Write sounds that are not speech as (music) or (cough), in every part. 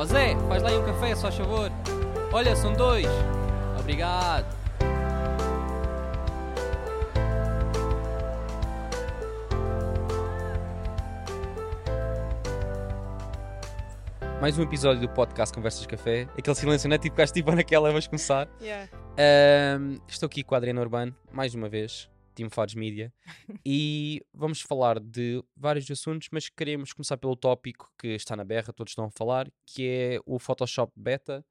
Ó Zé, faz lá aí um café, só favor. Olha, são dois. Obrigado. Mais um episódio do podcast Conversas de Café. Aquele silêncio, não é? Tipo, ficaste tipo (laughs) naquela, vamos começar. Yeah. Ahm, estou aqui com a Adriana Urbano, mais uma vez, Team Fados Media, e vamos falar de vários assuntos, mas queremos começar pelo tópico que está na berra, todos estão a falar, que é o Photoshop Beta.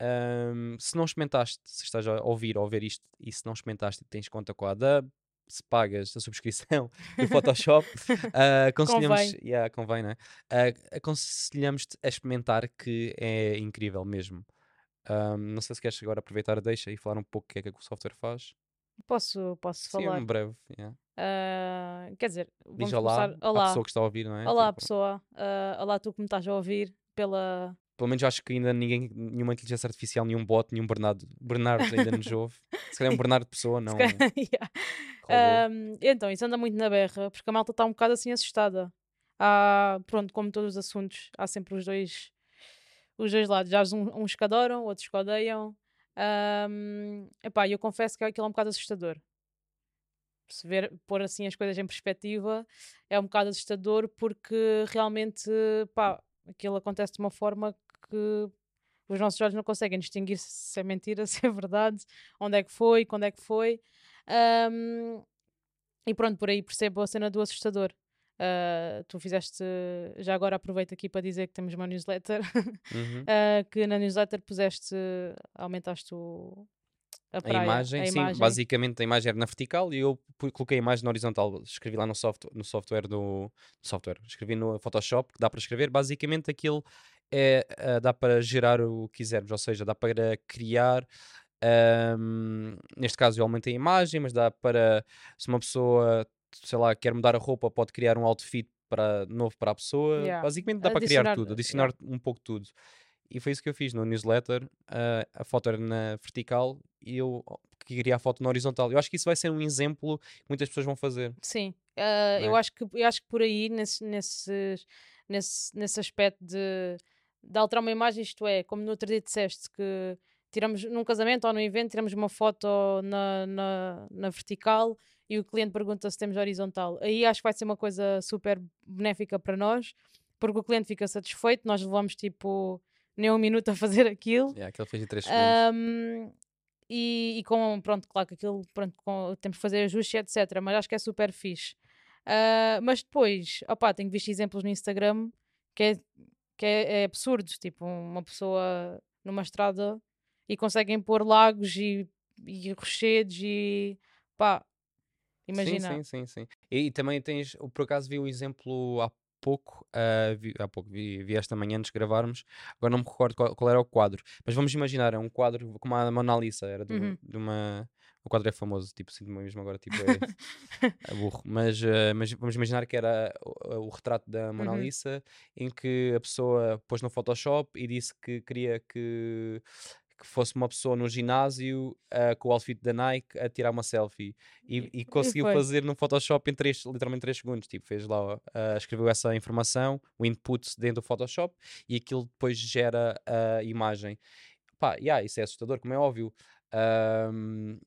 Ahm, se não experimentaste, se estás a ouvir ou ver isto, e se não experimentaste, tens conta com a Adobe, se pagas a subscrição do (laughs) Photoshop, ah, aconselhamos, Convém. yeah, convém, não é? Ah, aconselhamos-te a experimentar que é incrível mesmo. Ahm, não sei se queres agora aproveitar a deixa e falar um pouco o que é que o software faz. Posso, posso Sim, falar? um breve. yeah. Ah, quer dizer, Diz vamos olá, começar. à Olá, pessoa que está a ouvir, não é? olá Tipo, pessoa. Ah, olá tu que me estás a ouvir pela. pelo menos acho que ainda ninguém, nenhuma inteligência artificial, nenhum bot, nenhum Bernardo, Bernardo ainda nos (laughs) ouve. Se calhar é um Bernardo de pessoa, não. Calhar- (laughs) Yeah. robô. Ahm, então, isso anda muito na berra, porque a malta está um bocado assim assustada. Há, pronto, como todos os assuntos, há sempre os dois, os dois lados. Já há um- uns que adoram, outros que odeiam. Ahm, epá, eu confesso que aquilo é um bocado assustador. Se ver, pôr assim as coisas em perspectiva, é um bocado assustador porque realmente, pá, aquilo acontece de uma forma que os nossos olhos não conseguem distinguir se é mentira, (laughs) se é verdade, onde é que foi, quando é que foi. Ahm, e pronto, por aí percebo a cena do assustador. Ah, tu fizeste, já agora aproveito aqui para dizer que temos uma newsletter, Uhum. (laughs) ah, que na newsletter puseste, aumentaste o, a, A praia, imagem, a sim, imagem. basicamente a imagem era na vertical e eu coloquei a imagem na horizontal. Escrevi lá no, soft, no software do software, escrevi no Photoshop, que dá para escrever. Basicamente aquilo é, ah, dá para gerar o que quisermos, ou seja, dá para criar. ahm, neste caso eu aumentei a imagem, mas dá para se uma pessoa, sei lá, quer mudar a roupa, pode criar um outfit para, novo para a pessoa. Yeah. Basicamente dá para criar Adicionar- tudo, adicionar um pouco tudo. E foi isso que eu fiz no newsletter. ah, a foto era na vertical e eu queria a foto na horizontal. Eu acho que isso vai ser um exemplo que muitas pessoas vão fazer. Sim, ah, Não eu, é? acho que, eu acho que por aí, nesse, nesses- nesse, nesse aspecto de, de alterar uma imagem, isto é, como no outro dia disseste, que tiramos num casamento ou num evento, tiramos uma foto na, na, na vertical e o cliente pergunta se temos horizontal. Aí acho que vai ser uma coisa super benéfica para nós, porque o cliente fica satisfeito, nós levamos tipo nem um minuto a fazer aquilo. Yeah, aquele fez em 3 segundos. Ahm, e, e com, pronto, claro que aquilo, pronto, com- temos que fazer ajustes, etc. Mas acho que é super fixe. Ah, mas depois, opá, tenho visto exemplos no Instagram que é, que é, é absurdo. Tipo, uma pessoa numa estrada e conseguem pôr lagos e, e rochedos e pá, imagina. Sim, sim, sim, sim. E, e também tens, por acaso vi um exemplo há pouco, ah, vi, há pouco, vi, vi esta manhã antes de gravarmos, agora não me recordo qual, qual era o quadro, mas vamos imaginar, é um quadro como a Mona Lisa, era de, um- Uhum. de uma. O quadro é famoso, tipo, sinto-me mesmo agora, tipo, é, (laughs) é burro. Mas, ah, mas vamos imaginar que era o, o retrato da Mona Uhum. Lisa, em que a pessoa pôs no Photoshop e disse que queria que, que fosse uma pessoa no ginásio ah, com o outfit da Nike a tirar uma selfie. E, e conseguiu foi. fazer no Photoshop em três, literalmente 3 segundos. Tipo, fez lá, ah, escreveu essa informação, o input dentro do Photoshop e aquilo depois gera a imagem. Pá, yeah, isso é assustador, como é óbvio. Ahm,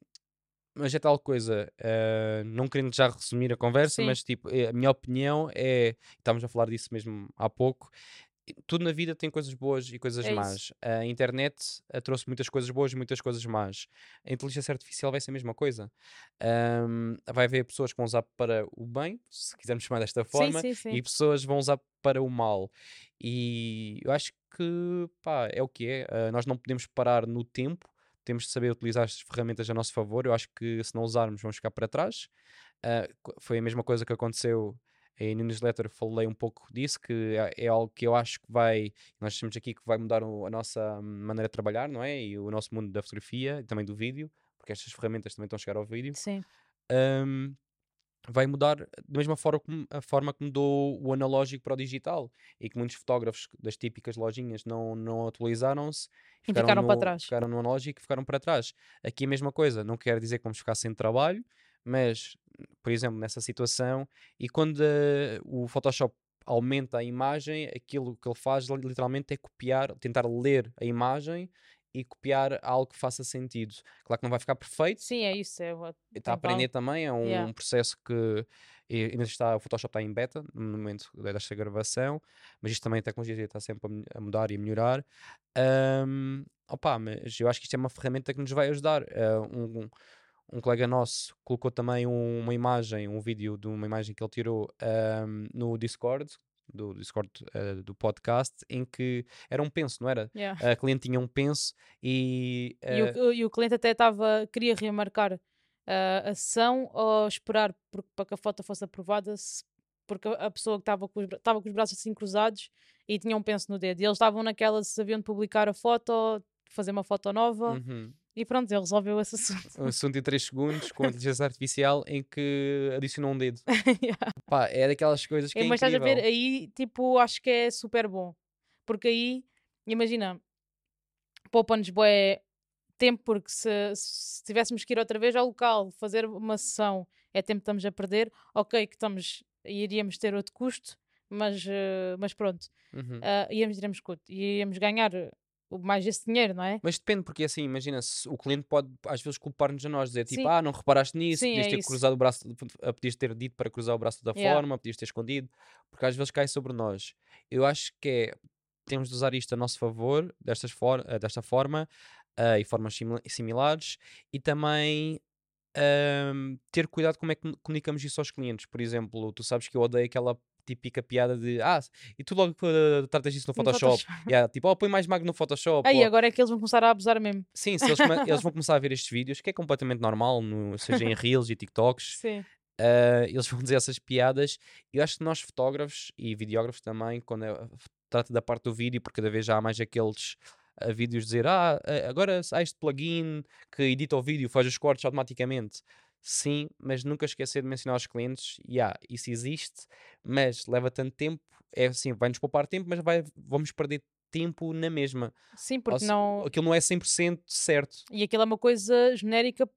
mas é tal coisa, ah, não querendo já resumir a conversa, Sim. mas tipo, a minha opinião é, estávamos a falar disso mesmo há pouco, e tudo na vida tem coisas boas e coisas É isso. más. A internet ah, trouxe muitas coisas boas e muitas coisas más. A inteligência artificial vai ser a mesma coisa. Ahm, vai haver pessoas que vão usar para o bem, se quisermos chamar desta forma, sim, sim, sim. e pessoas vão usar para o mal. E eu acho que pá, é o que é. Ah, nós não podemos parar no tempo, temos de saber utilizar as ferramentas a nosso favor. Eu acho que se não usarmos, vamos ficar para trás. Co- foi a mesma coisa que aconteceu. E no newsletter falei um pouco disso, que é, é algo que eu acho que vai, nós temos aqui que vai mudar o- a nossa maneira de trabalhar, não é? E o nosso mundo da fotografia e também do vídeo, porque estas ferramentas também estão a chegar ao vídeo Sim, hum, vai mudar da mesma forma como, a forma que mudou o analógico para o digital e que muitos fotógrafos das típicas lojinhas não, não atualizaram-se E ficaram para no, trás. ficaram no analógico e ficaram para trás. Aqui a mesma coisa, não quer dizer que vamos ficar sem trabalho, mas, por exemplo, nessa situação, e quando eh, o Photoshop aumenta a imagem, aquilo que ele faz li- literalmente é copiar, tentar ler a imagem e copiar algo que faça sentido. Claro que não vai ficar perfeito, Sim, é isso. É, o- está a aprender também, é um Yeah. processo que ainda está, o Photoshop está em beta no momento desta gravação, mas isto também a tecnologia está sempre a, mudar e a melhorar. Ahm, opa, mas eu acho que isto é uma ferramenta que nos vai ajudar. Ah, um, um- um colega nosso colocou também um- uma imagem, um vídeo de uma imagem que ele tirou ahm, no Discord, do Discord ah, do podcast, em que era um penso, não era? Yeah. A cliente tinha um penso e, E, ah, o, e o cliente até estava queria remarcar ah, a sessão ou esperar por- para que a foto fosse aprovada, se- porque a pessoa que estava com, os estava com os braços assim cruzados e tinha um penso no dedo. E eles estavam naquela se haviam de publicar a foto, fazer uma foto nova uhum. E pronto, ele resolveu esse assunto. um assunto em 3 segundos com a inteligência artificial em que adicionou um dedo. (laughs) Yeah. Pá, é daquelas coisas que é, É, mas estás a ver, incrível. aí tipo, acho que é super bom. Porque aí, imagina, poupa-nos bué tempo, porque se, se tivéssemos que ir outra vez ao local, fazer uma sessão, é tempo que estamos a perder, ok, que estamos, iríamos ter outro custo, mas, eh, mas pronto, Uhum. ah, íamos, iremos, cu- íamos ganhar mais esse dinheiro, não é? Mas depende, porque assim, imagina, se o cliente pode às vezes culpar-nos a nós, dizer tipo, Sim. ah, não reparaste nisso, Sim, podias é ter isso. cruzado o braço, podias ter dito para cruzar o braço da Yeah. forma, podias ter escondido, porque às vezes cai sobre nós. Eu acho que é, temos de usar isto a nosso favor, destas for ah, desta forma, ah, e formas simila- similares, e também ahm, ter cuidado como é que comunicamos isso aos clientes. Por exemplo, tu sabes que eu odeio aquela típica piada de ah, e tu logo ah, tratas isso no No Photoshop. Photoshop. Yeah, tipo, oh, põe mais magro no Photoshop. Aí ou- agora é que eles vão começar a abusar mesmo. Sim, se eles, (laughs) eles vão começar a ver estes vídeos, que é completamente normal, no- seja em Reels e TikToks, Sim. ah, eles vão dizer essas piadas. Eu acho que nós, fotógrafos e videógrafos também, quando é- trata da parte do vídeo, porque cada vez já há mais aqueles ah, vídeos dizer ah, ah, agora há este plugin que edita o vídeo, faz os cortes automaticamente. Sim, mas nunca esquecer de mencionar aos clientes, yeah, isso existe, mas leva tanto tempo, é assim, vai-nos poupar tempo, mas vai, vamos perder tempo na mesma. Sim, Ou porque se- não. Aquilo não é 100% certo. E aquilo é uma coisa genérica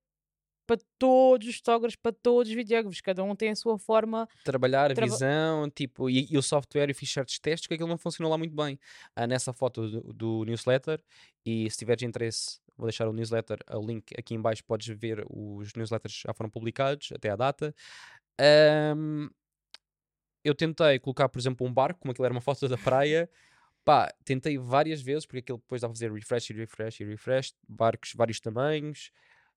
para todos os fotógrafos, para todos os videógrafos. Cada um tem a sua forma. trabalhar a visão, tipo, e, e o software e fiz certos testes que aquilo não funcionou lá muito bem. Ah, nessa foto do, do newsletter, e se tiveres interesse, vou deixar o newsletter, o link aqui em baixo, podes ver os newsletters já foram publicados até à data. Ahm, eu tentei colocar, por exemplo, um barco, como aquilo era uma foto da praia. Pá, tentei várias vezes, porque aquilo depois dá a fazer refresh e refresh e refresh, barcos, vários tamanhos.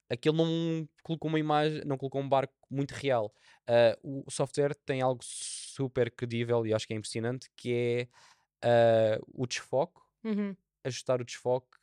Aquilo não colocou uma imagem, não colocou um barco muito real. Ah, o software tem algo super credível e acho que é impressionante, que é ah, o desfoque, Uhum. ajustar o desfoque.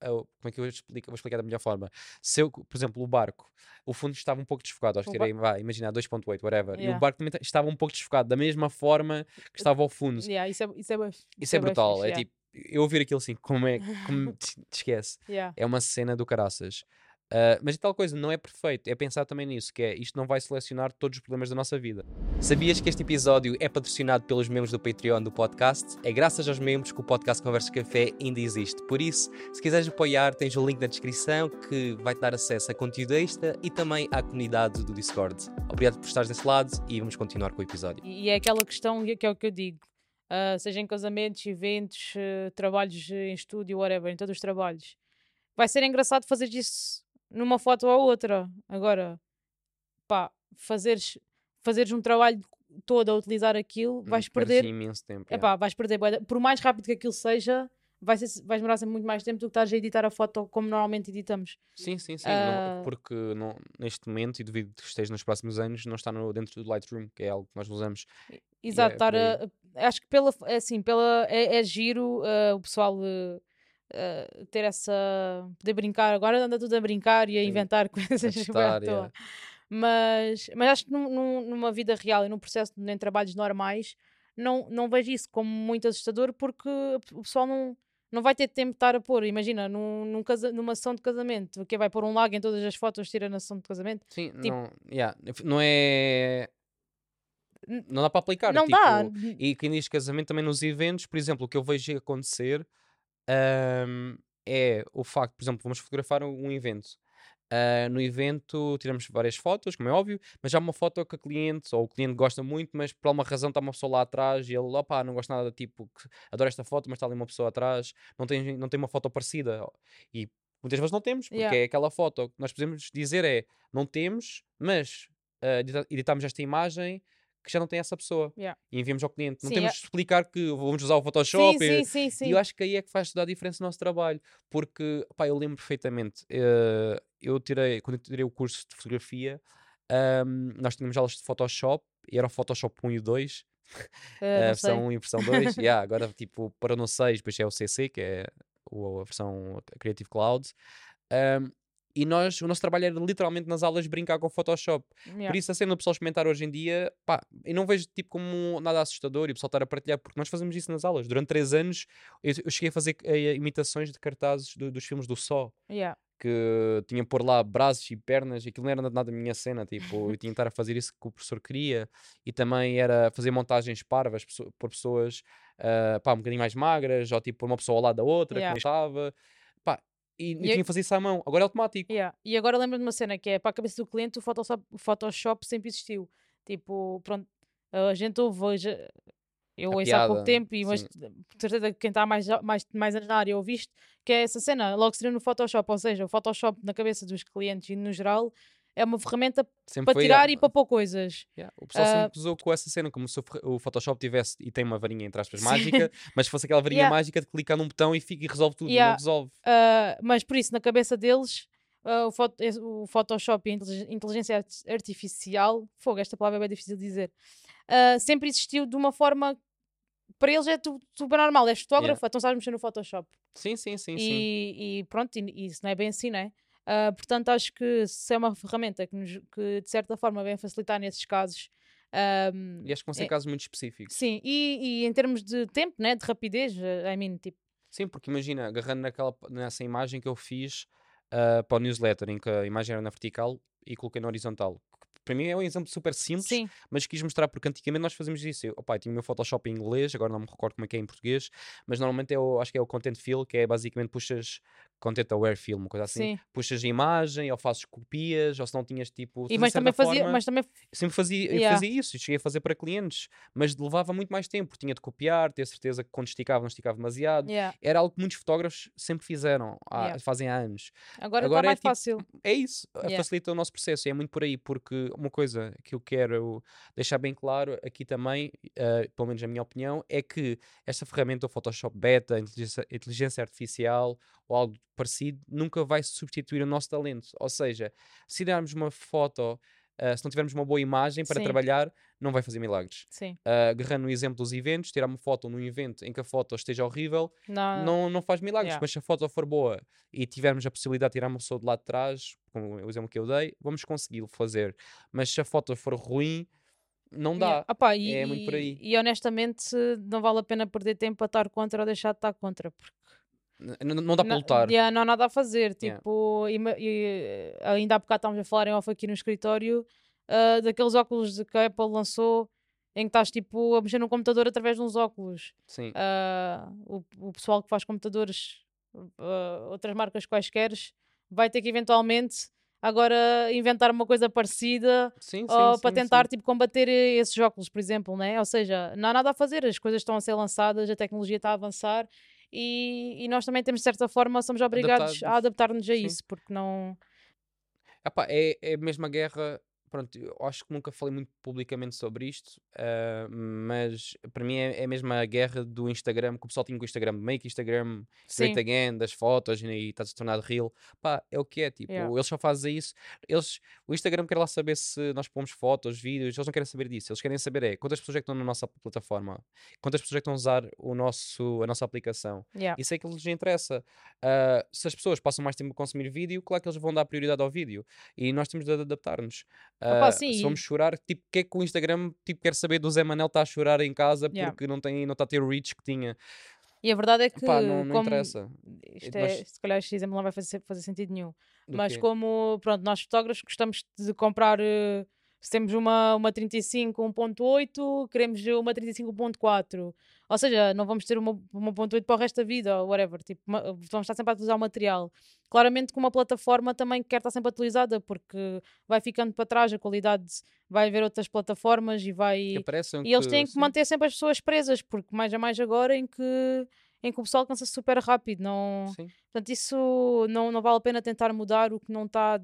como é que eu explico? Vou explicar da melhor forma. Se eu, por exemplo, o barco, o fundo estava um pouco desfocado, acho que ba- tirei, vá, imagina 2.8, whatever, e o Yeah. barco também ta- estava um pouco desfocado, da mesma forma que estava ao fundo. Yeah, isso é, isso é, bué- Isso é bué brutal, é yeah. tipo, eu ouvir aquilo assim, como é, como (laughs) te, te esquece. Yeah. É uma cena do caraças. Ah, mas e tal coisa, não é perfeito, é pensar também nisso, que é isto não vai selecionar todos os problemas da nossa vida. Sabias que este episódio é patrocinado pelos membros do Patreon do podcast? É graças aos membros que o podcast Conversa Café ainda existe. Por isso, se quiseres apoiar, tens o link na descrição que vai te dar acesso a conteúdo extra e também à comunidade do Discord. Obrigado por estares desse lado e vamos continuar com o episódio. E é aquela questão que que é o que eu digo. Ah, seja em casamentos, eventos, eh, trabalhos em estúdio, whatever, em todos os trabalhos. Vai ser engraçado fazer isso numa foto ou outra. Agora, pá, fazeres, fazeres um trabalho todo a utilizar aquilo, vais Hum, perdes perder. imenso tempo. yeah. Epá, vais perder. Por mais rápido que aquilo seja, vai ser, vais demorar sempre muito mais tempo do que estás a editar a foto como normalmente editamos. Sim, sim, sim. Ah. não- porque não, neste momento, e duvido que esteja nos próximos anos, não está no, dentro do Lightroom, que é algo que nós usamos. Exato, é estar a, acho que pela, é assim, pela, é, é giro ah, o pessoal ah, ter essa. poder brincar. Agora anda tudo a brincar e a Sim, inventar (laughs) coisas A testar, yeah. Mas, mas acho que num- num- numa vida real e num processo em trabalhos normais, não, não vejo isso como muito assustador porque o pessoal não, não vai ter tempo de estar a pôr. Imagina, num, num casa, numa sessão de casamento, que vai pôr um lago em todas as fotos, tira na sessão de casamento. Sim, Tipo- não, yeah, não é. Não dá para aplicar. não tipo, dá. E quem diz casamento também nos eventos, por exemplo, o que eu vejo acontecer ahm, é o facto, por exemplo, vamos fotografar um evento Ah, no evento tiramos várias fotos, como é óbvio, mas já uma foto que a cliente ou o cliente gosta muito, mas por alguma razão está uma pessoa lá atrás e ele, opá, não gosta nada, tipo, que adoro esta foto, mas está ali uma pessoa atrás, não tem, não tem uma foto parecida. E muitas vezes não temos, porque Yeah. é aquela foto. O que nós podemos dizer é, não temos, mas edita- editamos esta imagem que já não tem essa pessoa. Yeah. E enviamos ao cliente. Não Sim, temos é- de explicar que vamos usar o Photoshop. sim, e- sim, sim, sim. e eu acho que aí é que faz toda a diferença no nosso trabalho, porque pá, eu lembro perfeitamente, eh, eu tirei, quando eu tirei o curso de fotografia, ahm, nós tínhamos aulas de Photoshop, e era o Photoshop 1 e 2, Ah, (laughs) a não sei. versão 1 e a versão 2, (laughs) yeah, agora tipo para no 6, depois é o CC, que é a versão Creative Cloud, ahm, e nós, o nosso trabalho era literalmente nas aulas brincar com o Photoshop. Por Yeah. isso, a cena do pessoal experimentar hoje em dia, pá, eu não vejo tipo como nada assustador e o pessoal estar a partilhar, porque nós fazemos isso nas aulas. Durante três anos, eu, eu cheguei a fazer eh, imitações de cartazes do- dos filmes do Só, Yeah. que tinha a pôr lá braços e pernas, e aquilo não era nada da minha cena, tipo, eu tinha que estar a fazer isso que o professor queria, e também era fazer montagens parvas por pessoas, ah, pá, um bocadinho mais magras, ou tipo, uma pessoa ao lado da outra, Yeah. que não estava, e, eu E tinha que fazer isso à mão, agora é automático. Yeah. E agora lembro de uma cena que é para a cabeça do cliente o Photoshop, o Photoshop sempre existiu. Tipo, pronto, a gente ouve eu A ouço há pouco piada, tempo, e mas por certeza que quem está mais, mais, mais na área ouve isto, que é essa cena, logo seria no Photoshop, ou seja, o Photoshop na cabeça dos clientes e no geral é uma ferramenta Sempre para tirar e para pôr coisas. Yeah, O pessoal Ah, sempre usou com essa cena, como se o Photoshop tivesse e tem uma varinha entre aspas (laughs) mágica, mas fosse aquela varinha Yeah. mágica de clicar num botão e, fica, e resolve tudo, e Yeah. não resolve. Uh, mas por isso, na cabeça deles, uh, o, foto- o Photoshop e a intelig- inteligência arti- artificial, fogo, esta palavra é bem difícil de dizer, uh, sempre existiu de uma forma. Para eles é super normal, és fotógrafo, então sabes mexer no Photoshop. Sim, sim, sim, sim. E, e pronto, e, e isso não é bem assim, não é? Uh, portanto, acho que se é uma ferramenta que, nos- que de certa forma vem facilitar nesses casos. um, E acho que vão ser é- casos muito específicos. sim, e, e em termos de tempo, né, de rapidez, uh, I mean, tipo, Sim, porque imagina, agarrando naquela, nessa imagem que eu fiz ah, para o newsletter, em que a imagem era na vertical e coloquei na horizontal. Para mim é um exemplo super simples, sim, mas quis mostrar porque antigamente nós fazíamos isso. Eu, opa, eu tinha o meu Photoshop em inglês, agora não me recordo como é que é em português, mas normalmente é o, acho que é o Content Fill, que é basicamente puxas Content Aware Fill, uma coisa assim. sim. Puxas a imagem, ou fazes copias, ou se não tinhas tipo. E, mas também fazia, forma, mas também sempre fazia, Yeah. fazia isso, e cheguei a fazer para clientes, mas levava muito mais tempo. Tinha de copiar, ter certeza que quando esticava não esticava demasiado. Yeah. Era algo que muitos fotógrafos sempre fizeram, há- Yeah. fazem há anos. Agora está Agora é mais tipo- fácil. É isso, a- facilita o nosso processo, e é muito por aí, porque uma coisa que eu quero deixar bem claro aqui também, eh, pelo menos na minha opinião, é que esta ferramenta, o Photoshop Beta, a inteligência, a inteligência artificial ou algo parecido, nunca vai substituir o nosso talento. Ou seja, se darmos uma foto, eh, se não tivermos uma boa imagem para Sim. trabalhar, não vai fazer milagres. Sim. Uh, agarrando no exemplo dos eventos, tirar uma foto num evento em que a foto esteja horrível, Não, não, não faz milagres, yeah. mas se a foto for boa e tivermos a possibilidade de tirar uma pessoa de lá de trás, como o exemplo que eu dei, vamos conseguir fazer. Mas se a foto for ruim, não dá. Yeah. E, É muito por e- aí. E honestamente não vale a pena perder tempo a estar contra ou deixar de estar contra. Porque N- n- Não dá para lutar. yeah, não há nada a fazer. Yeah. Tipo, ima- e, eh, ainda há bocado estávamos a falar em off aqui no escritório ah, daqueles óculos de que a Apple lançou em que estás tipo a mexer no computador através de uns óculos. Sim. Ah, o, o pessoal que faz computadores, ah, outras marcas quaisqueres, vai ter que eventualmente agora inventar uma coisa parecida Sim, sim, ou sim, para tentar tipo, combater eh, esses óculos, por exemplo, né? Ou seja, não há nada a fazer, as coisas estão a ser lançadas, a tecnologia está a avançar e, e nós também temos, de certa forma, somos obrigados a Adaptados. adaptar-nos a Sim. isso, porque não. Epá, é, é a mesma guerra. Pronto, eu acho que nunca falei muito publicamente sobre isto, ah, mas para mim é, é a mesma guerra do Instagram, que o pessoal tinha com o Instagram, make Instagram Sim, Great Again, das fotos e está-se tornado real. Pá, é o que é, tipo, Yeah. eles só fazem isso. Eles, o Instagram quer lá saber se nós pomos fotos, vídeos, eles não querem saber disso. Eles querem saber é quantas pessoas é que estão na nossa plataforma, quantas pessoas é que estão a usar o nosso, a nossa aplicação. yeah. Isso é que lhes interessa. Ah, se as pessoas passam mais tempo a consumir vídeo, claro que eles vão dar prioridade ao vídeo. E nós temos de ad- adaptar-nos. Opa, sim, se vamos chorar, tipo, o que é que o Instagram tipo, quer saber do Zé Manel está a chorar em casa Yeah. porque não, tem, não está a ter o reach que tinha? E a verdade é que, Pá, não, não interessa. isto é, Mas- se calhar este exemplo não vai fazer, fazer sentido nenhum, Do mas quê? como, pronto, nós fotógrafos gostamos de comprar eh, Se temos uma, uma 35 1.8, queremos uma 35 1.4. Ou seja, não vamos ter uma, uma 1.8 para o resto da vida, ou whatever. Tipo, uma- vamos estar sempre a atualizar o material. Claramente que uma plataforma também quer estar sempre atualizada, porque vai ficando para trás a qualidade, vai haver outras plataformas e vai... E eles têm que manter sempre as pessoas presas, porque mais a mais agora em que, em que o pessoal cansa super rápido. Não... Sim. Portanto, isso não, não vale a pena tentar mudar o que não está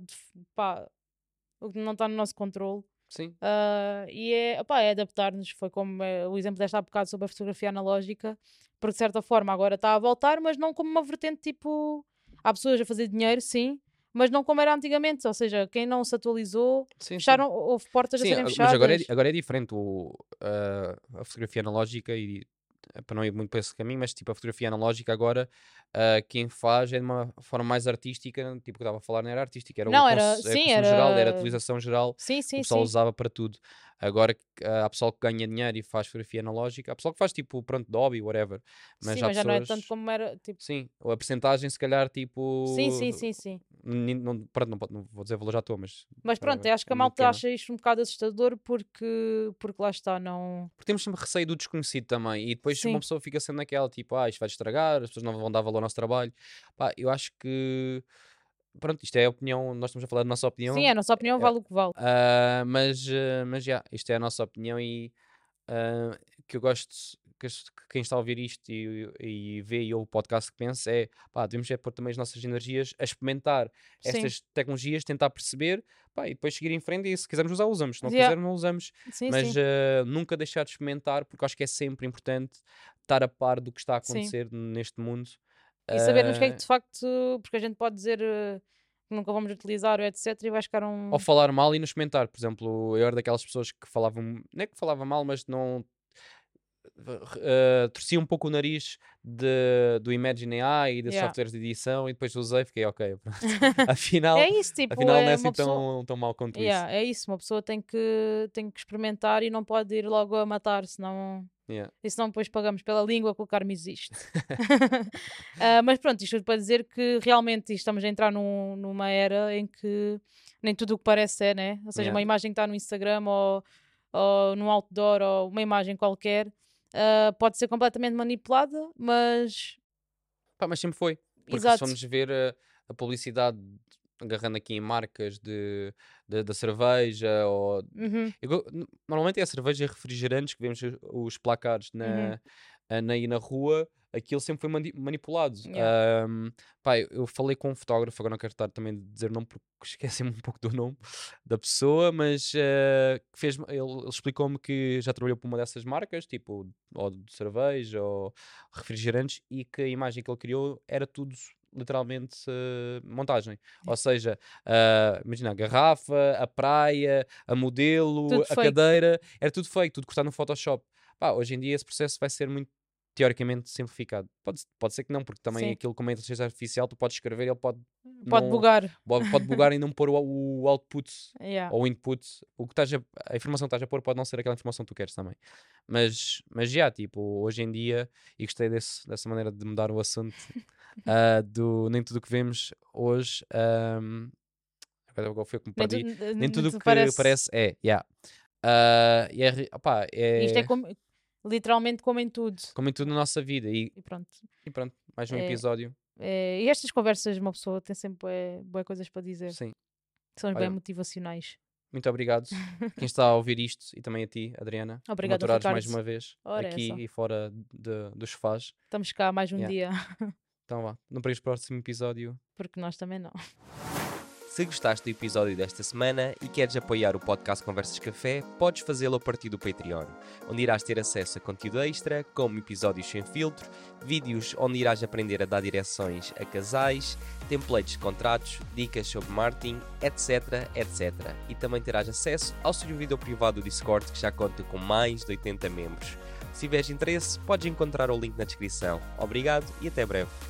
o que não está no nosso controle. Sim. Ah, e é, opá, é adaptar-nos. Foi como eh, o exemplo desta há bocado sobre a fotografia analógica, porque de certa forma agora está a voltar, mas não como uma vertente tipo. Há pessoas a fazer dinheiro, sim, mas não como era antigamente. Ou seja, quem não se atualizou, Sim, sim. fecharam, houve portas a Sim, serem a- fechadas. mas agora é, agora é diferente o, ah, a fotografia analógica e para não ir muito para esse caminho, mas tipo a fotografia analógica agora ah, quem faz é de uma forma mais artística, tipo o que eu estava a falar não era artística, era Não, o era- é sim, consumo geral, era era- a utilização geral, Sim, o sim, pessoal sim. usava para tudo. Agora ah, há pessoal que ganha dinheiro e faz fotografia analógica, há pessoal que faz tipo pronto hobby, whatever. Mas sim, mas já não é pessoas- tanto como era. Tipo, Sim, a percentagem se calhar tipo. sim, sim, sim, sim. Não, pronto, não, não vou dizer valor já estou, mas. Mas pronto, eu acho que é a muito malta acha isto um bocado assustador porque, porque lá está, não. Porque temos sempre receio do desconhecido também. E depois Sim. uma pessoa fica sendo naquela tipo, ah, isto vai estragar, as pessoas não vão dar valor ao nosso trabalho. Pá, eu acho que. Pronto, isto é a opinião, nós estamos a falar da nossa opinião. Sim, é a nossa opinião, é- vale o que vale. Ah, mas, ah, mas já, isto é a nossa opinião e ah, que eu gosto que, quem está a ouvir isto e, e vê e ouve o podcast que pensa é pá, devemos é pôr também as nossas energias a experimentar Sim. estas tecnologias, tentar perceber pá, e depois seguir em frente e se quisermos usar, usamos, se não Yeah. quisermos, não usamos Sim, mas sim. ah, nunca deixar de experimentar porque acho que é sempre importante estar a par do que está a Sim. acontecer neste mundo E sabermos o que é que de facto, porque a gente pode dizer eh, que nunca vamos utilizar etc. e vai ficar um. ou falar mal e não experimentar. Por exemplo, eu era daquelas pessoas que falavam, não é que falava mal, mas não uh, torcia um pouco o nariz de, do Imagine AI e desses Yeah. softwares de edição e depois usei e fiquei ok. (laughs) (laughs) afinal, É isso, tipo, afinal não é é assim pessoa. tão, tão mal quanto Yeah, é isso, uma pessoa tem que, tem que experimentar e não pode ir logo a matar, senão. isso. Yeah. E senão depois pagamos pela língua que o karma existe. (laughs) Ah, mas pronto, isto tudo para dizer que realmente estamos a entrar num- numa era em que nem tudo o que parece é, né? Ou seja, Yeah. uma imagem que está no Instagram ou, ou num outdoor ou uma imagem qualquer ah, pode ser completamente manipulada, mas. Pá, mas sempre foi. Porque Exato. se formos ver a, a publicidade, agarrando aqui em marcas de, de- da cerveja ou Uhum, Eu normalmente é a cerveja e refrigerantes que vemos os- os placares na, Uhum. Na, aí na rua, aquilo sempre foi mani- manipulado. Yeah. Ahm, pá, eu, falei com um fotógrafo, agora não quero estar também de dizer o nome porque (laughs) esqueci-me um pouco do nome da pessoa, mas que fez, ele, ele explicou-me que já trabalhou para uma dessas marcas, tipo, ou de cerveja ou refrigerantes, e que a imagem que ele criou era tudo literalmente eh, montagem. Ou seja, ah, imagina a garrafa, a praia, a modelo, Tudo a fake. cadeira, era tudo fake, tudo cortado no Photoshop. Pá, hoje em dia esse processo vai ser muito teoricamente simplificado. Pode, pode ser que não, porque também Sim. aquilo como a inteligência artificial, tu podes escrever, ele pode, Pode não- bugar. pode, pode (laughs) bugar e não pôr o, o output Yeah. ou o input. O que estás a, a informação que estás a pôr pode não ser aquela informação que tu queres também. Mas, mas já, tipo, hoje em dia, e gostei desse, dessa maneira de mudar o assunto, (laughs) ah, do nem tudo o que vemos hoje. ahm, agora foi o que me Nem, tu- Nem tudo o que parece, é, yeah. Ah, e é, opá, é, Isto é como, literalmente como em tudo. como em tudo na nossa vida. E, E pronto. e pronto, mais um É, episódio. É, e estas conversas, uma pessoa tem sempre bué coisas para dizer. Sim. São bem motivacionais. Muito obrigado. Quem está a ouvir isto e também a ti, Adriana. por Obrigada, aturares mais uma vez Ora, aqui essa. e fora de, dos sofás. Estamos cá mais um Yeah. dia, Então vá, no próximo episódio. (laughs) porque nós também não. Se gostaste do episódio desta semana e queres apoiar o podcast Conversas Café, podes fazê-lo a partir do Patreon, onde irás ter acesso a conteúdo extra, como episódios sem filtro, vídeos onde irás aprender a dar direções a casais, templates de contratos, dicas sobre marketing, etc, etc. E também terás acesso ao servidor privado do Discord que já conta com mais de 80 membros. Se tiveres interesse, podes encontrar o link na descrição. Obrigado e até breve.